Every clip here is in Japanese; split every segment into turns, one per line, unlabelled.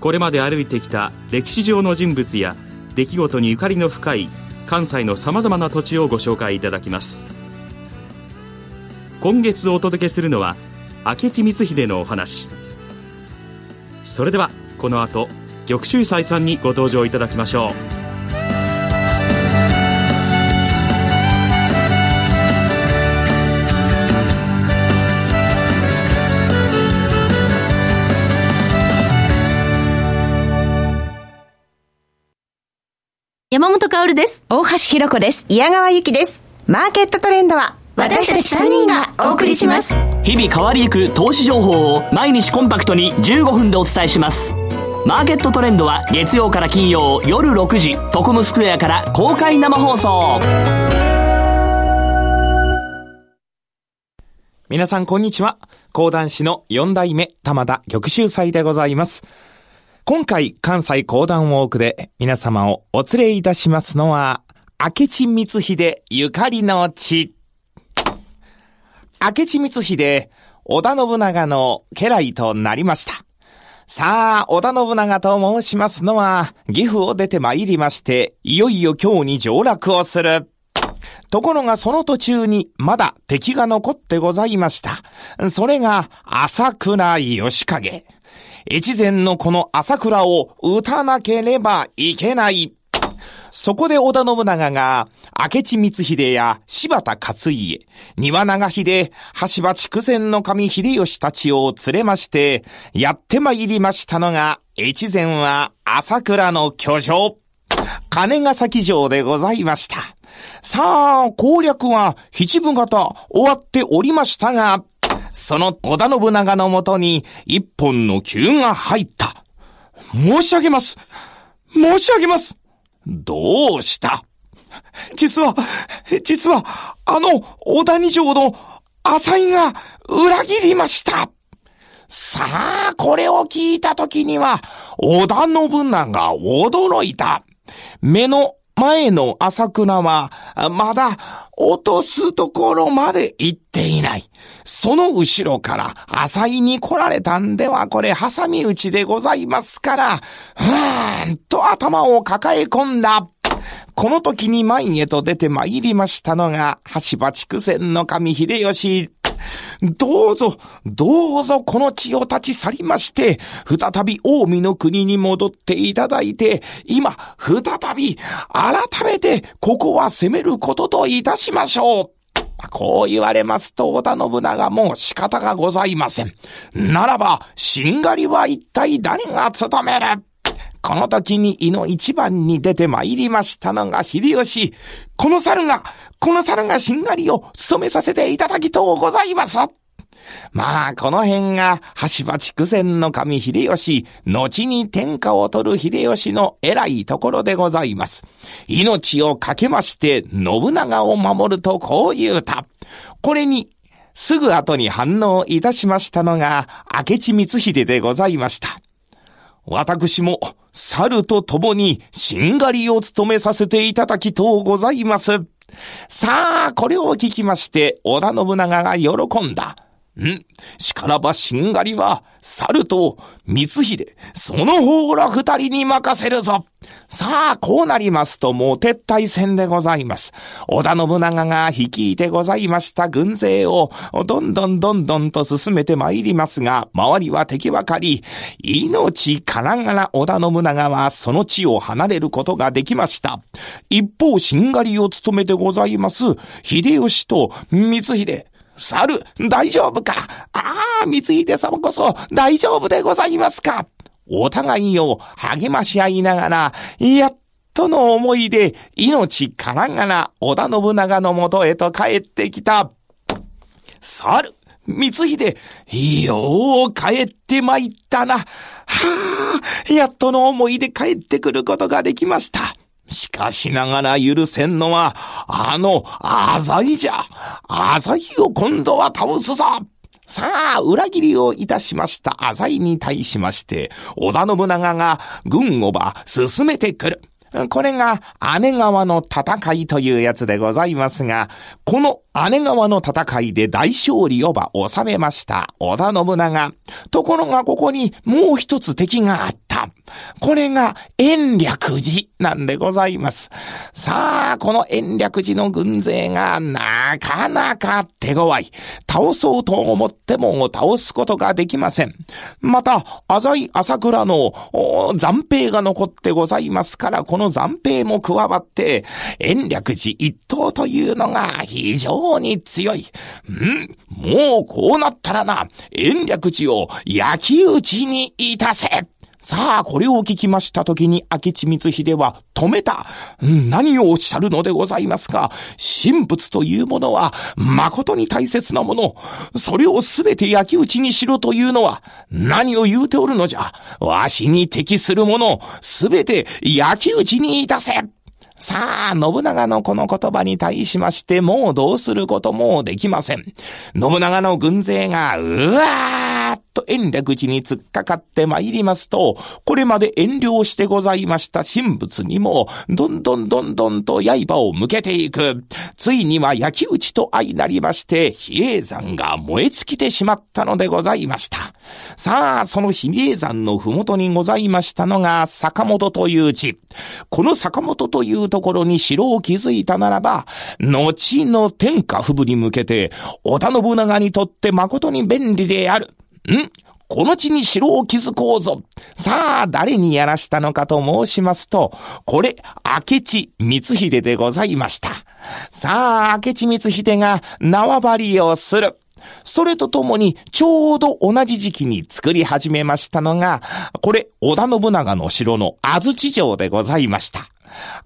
これまで歩いてきた歴史上の人物や出来事にゆかりの深い関西のさまざまな土地をご紹介いただきます。今月お届けするのは明智光秀のお話。それではこの後玉州斎さんにご登場いただきましょう。
山本薫です。
大橋ひろ子です。
矢川ゆきです。マーケットトレンドは
私たち3人がお送りします。
日々変わりゆく投資情報を毎日コンパクトに15分でお伝えします。マーケットトレンドは月曜から金曜夜6時、トコムスクエアから公開生放送。
皆さんこんにちは。講談師の4代目玉田玉秀祭でございます。今回、関西講談ウォークで皆様をお連れいたしますのは、明智光秀ゆかりの地。明智光秀、織田信長の家来となりました。さあ、織田信長と申しますのは、岐阜を出て参りまして、いよいよ今日に上洛をする。ところがその途中にまだ敵が残ってございました。それが、朝倉義景。越前のこの朝倉を撃たなければいけない。そこで織田信長が、明智光秀や柴田勝家、庭長秀、橋場筑前の神秀吉たちを連れまして、やって参りましたのが、越前は朝倉の居城、金ヶ崎城でございました。さあ、攻略は七分型終わっておりましたが、その織田信長のもとに一本の球が入った。申し上げます。申し上げます。どうした？実は、実は、あの、小谷城の浅井が裏切りました。さあ、これを聞いたときには、織田信長驚いた。目の前の朝倉は、まだ落とすところまで行っていない。その後ろから浅井に来られたんではこれ挟み撃ちでございますから、ふーんと頭を抱え込んだ。この時に前へと出て参りましたのが、橋場筑前の神秀吉。どうぞ、どうぞこの地を立ち去りまして、再び近江の国に戻っていただいて、今、再び、改めて、ここは攻めることといたしましょう。こう言われますと、織田信長も仕方がございません。ならば、しんがりは一体誰が務める？この時に胃の一番に出て参りましたのが秀吉。この猿が、この猿がしんがりを務めさせていただきとうございます。まあ、この辺が、橋場筑前の神秀吉、後に天下を取る秀吉の偉いところでございます。命をかけまして、信長を守るとこう言うた。これに、すぐ後に反応いたしましたのが、明智光秀でございました。私も、猿と共に、しんがりを務めさせていただきとうございます。さあ、これを聞きまして、織田信長が喜んだ。ん？しからばしんがりは、猿と光秀、その方ら二人に任せるぞ。さあ、こうなりますともう撤退戦でございます。織田信長が率いてございました軍勢を、どんどんどんどんと進めて参りますが、周りは敵ばかり、命からがら織田信長はその地を離れることができました。一方、しんがりを務めてございます、秀吉と光秀、猿、大丈夫か？ああ、三秀様こそ大丈夫でございますか？お互いを励まし合いながら、やっとの思いで命からがら織田信長のもとへと帰ってきた。猿、光秀、よう帰って参ったな。はあ、やっとの思いで帰ってくることができました。しかしながら許せんのは、あの、浅井じゃ。浅井を今度は倒すぞさあ、裏切りをいたしました浅井に対しまして、織田信長が軍をば進めてくる。これが姉川の戦いというやつでございますが、この姉川の戦いで大勝利をば収めました織田信長。ところがここにもう一つ敵があった。これが延暦寺なんでございます。さあ、この延暦寺の軍勢がなかなか手強い。倒そうと思っても倒すことができません。また、浅井朝倉の残兵が残ってございますから、この残兵も加わって、延暦寺一党というのが非常に強い。んもうこうなったらな、延暦寺を焼き討ちにいたせ。さあ、これを聞きましたときに、明智光秀は止めた。何をおっしゃるのでございますか。神仏というものは、誠に大切なもの。それをすべて焼き討ちにしろというのは、何を言うておるのじゃ。わしに適するもの、すべて焼き討ちにいたせ。さあ、信長のこの言葉に対しまして、もうどうすることもできません。信長の軍勢が、うわーっと延暦寺に突っかかって参りますと、これまで遠慮してございました神仏にも、どんどんどんどんと刃を向けていく。ついには焼き討ちと相なりまして、比叡山が燃え尽きてしまったのでございました。さあ、その比叡山のふもとにございましたのが、坂本という地。この坂本というところに城を築いたならば、後の天下不武に向けて、織田信長にとって誠に便利である。ん？この地に城を築こうぞ。さあ、誰にやらしたのかと申しますと、これ、明智光秀でございました。さあ、明智光秀が縄張りをする。それとともに、ちょうど同じ時期に作り始めましたのが、これ、織田信長の城の安土城でございました。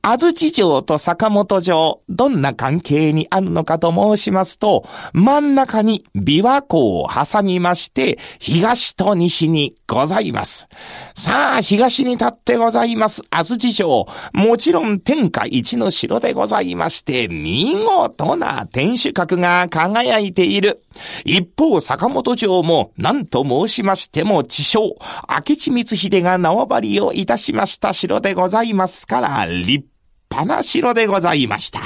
安土城と坂本城、どんな関係にあるのかと申しますと、真ん中に琵琶湖を挟みまして、東と西にございます。さあ、東に立ってございます、安土城。もちろん天下一の城でございまして、見事な天守閣が輝いている。一方、坂本城も、何と申しましても、地称、明智光秀が縄張りをいたしました城でございますから、立派な城でございました。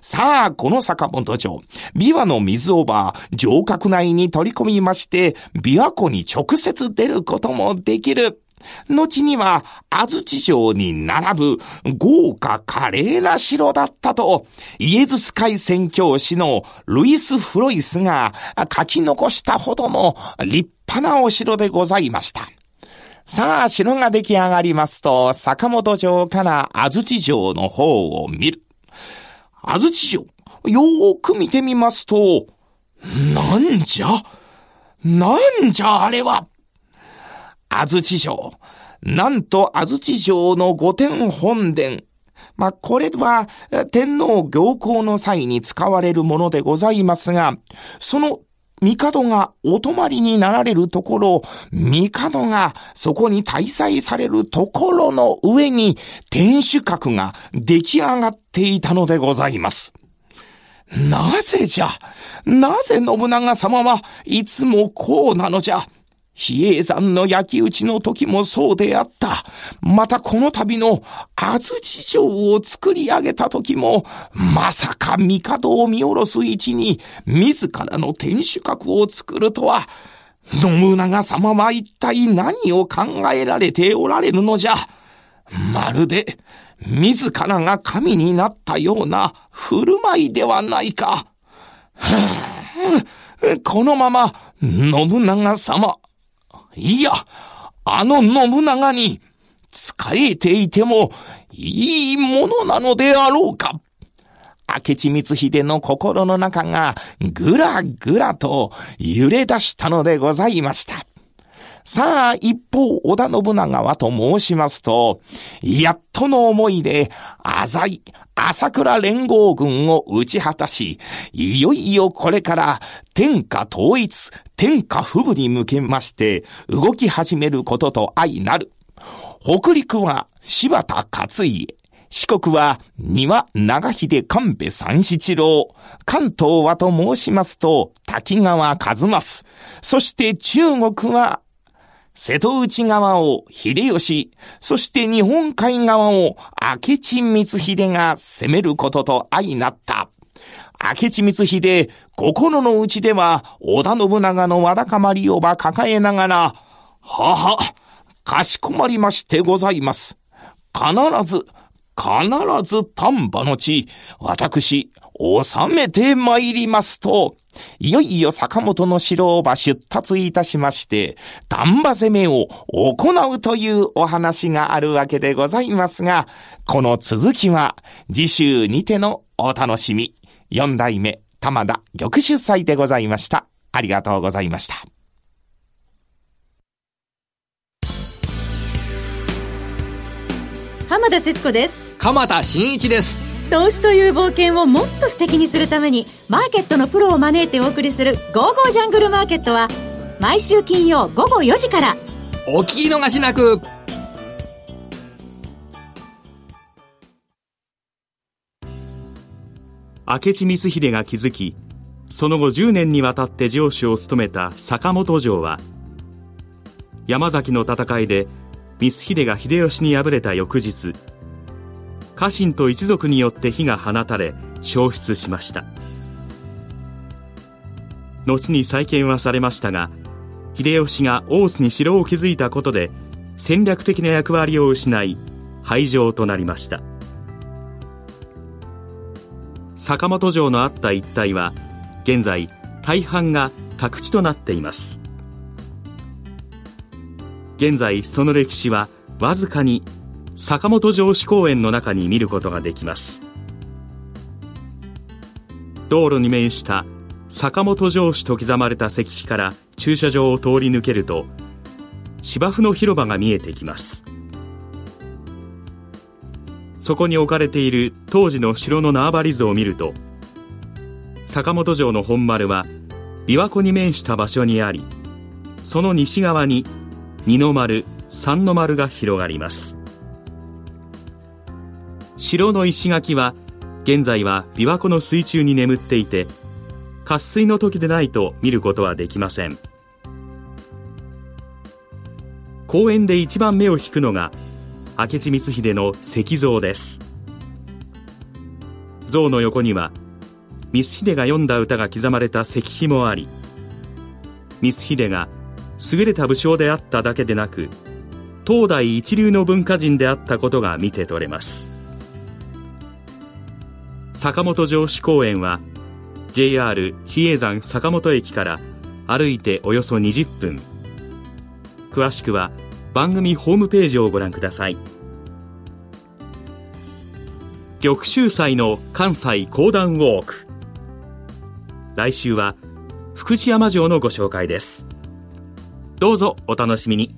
さあ、この坂本城、琵琶の水をば城郭内に取り込みまして、琵琶湖に直接出ることもできる。後には、安土城に並ぶ豪華華麗な城だったと、イエズス海宣教師のルイス・フロイスが書き残したほどの立派なお城でございました。さあ、城が出来上がりますと、坂本城から安土城の方を見る。安土城、よーく見てみますと、なんじゃ？なんじゃあれは？安土城。なんと安土城の御殿本殿。まあ、これは天皇行幸の際に使われるものでございますが、その帝がお泊まりになられるところ、帝がそこに滞在されるところの上に天守閣が出来上がっていたのでございます。なぜじゃ？なぜ信長様はいつもこうなのじゃ？比叡山の焼き討ちの時もそうであった。またこの度の安土城を作り上げた時も、まさか帝を見下ろす位置に自らの天守閣を作るとは、信長様は一体何を考えられておられるのじゃ。まるで、自らが神になったような振る舞いではないか。このまま、信長様、いや、あの信長に、仕えていてもいいものなのであろうか。明智光秀の心の中がぐらぐらと揺れ出したのでございました。さあ、一方、織田信長はと申しますと、やっとの思いで、浅い、朝倉連合軍を打ち果たし、いよいよこれから天下統一、天下不武に向けまして、動き始めることと相なる。北陸は柴田勝家。四国は庭長秀神戸三七郎。関東はと申しますと滝川一益。そして中国は瀬戸内側を秀吉、そして日本海側を明智光秀が攻めることと相なった。明智光秀、心の内では織田信長のわだかまりをば抱えながら、はは、かしこまりましてございます。必ず、必ず丹波の地、私、収めて参りますと、いよいよ坂本の城をば出立いたしまして、丹波攻めを行うというお話があるわけでございますが、この続きは次週にてのお楽しみ。四代目玉田玉主祭でございました。ありがとうございました。
浜田節子です。
鎌田新一です。
投資という冒険をもっと素敵にするためにマーケットのプロを招いてお送りする「ゴーゴージャングルマーケット」は毎週金曜午後4時から。
お聞き逃しなく。
明智光秀が築きその後10年にわたって城主を務めた坂本城は山崎の戦いで光秀が秀吉に敗れた翌日家臣と一族によって火が放たれ焼失しました。後に再建はされましたが秀吉が大津に城を築いたことで戦略的な役割を失い廃城となりました。坂本城のあった一帯は現在大半が宅地となっています。現在その歴史はわずかに坂本城址公園の中に見ることができます。道路に面した坂本城址と刻まれた石碑から駐車場を通り抜けると芝生の広場が見えてきます。そこに置かれている当時の城の縄張り図を見ると坂本城の本丸は琵琶湖に面した場所にありその西側に二の丸三の丸が広がります。城の石垣は現在は琵琶湖の水中に眠っていて渇水の時でないと見ることはできません。公園で一番目を引くのが明智光秀の石像です。像の横には光秀が読んだ歌が刻まれた石碑もあり光秀が優れた武将であっただけでなく当代一流の文化人であったことが見て取れます。坂本城址公園は JR 比叡山坂本駅から歩いておよそ20分。詳しくは番組ホームページをご覧ください。玉州祭の関西講談ウォーク。来週は福知山城のご紹介です。どうぞお楽しみに。